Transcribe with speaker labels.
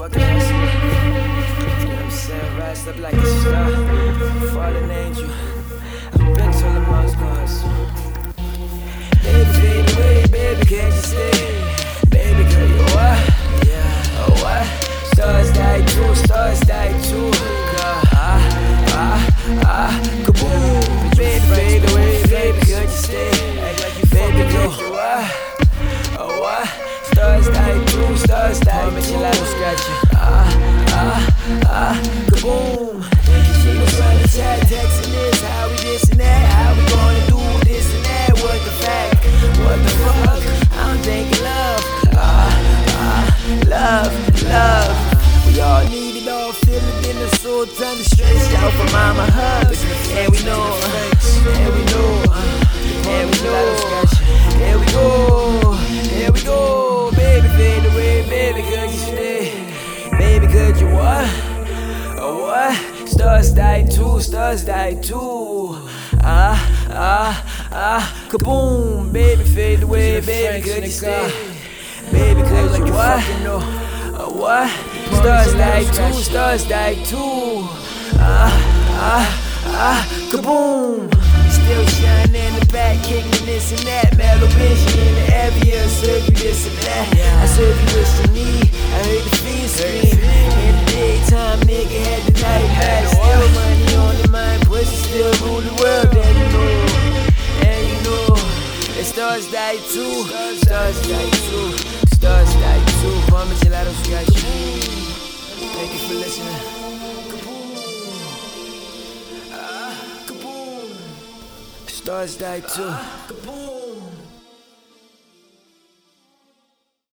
Speaker 1: You know what I'm saying? Rise up like a star, fallen angel. I've been. Baby, fade away, baby, can't you stay? Baby, girl, you what? Yeah, oh what? Stars die too, stars die too. Girl, ah, ah, ah, kaboom. Baby, fade away, baby, could you you baby, girl, you what? Oh what? Stars die too, stars die too. Scratch you. Ah, ah, ah, kaboom. She was running chat, texting this, how we this and that, how we gonna do this and that. What the fact? What the fuck? I'm thinking love. Ah, ah, love, love. We all need it all, feel it in the soul, time to stretch out for mama hugs. Stars die too, stars die too. Ah, ah, ah, kaboom. Baby, fade away, baby, could you stay? Baby, could you what? Uh, what? Stars die too, stars die too. Ah, ah, ah, kaboom. Still shining in the back, kicking this and that. Mellow bitch in the area, serve you this and that. I serve you what you need. I heard the stars die too. Stars die too. Stars die too. Mama gelato you. Thank you for listening. Kaboom. Ah, kaboom. Stars die too.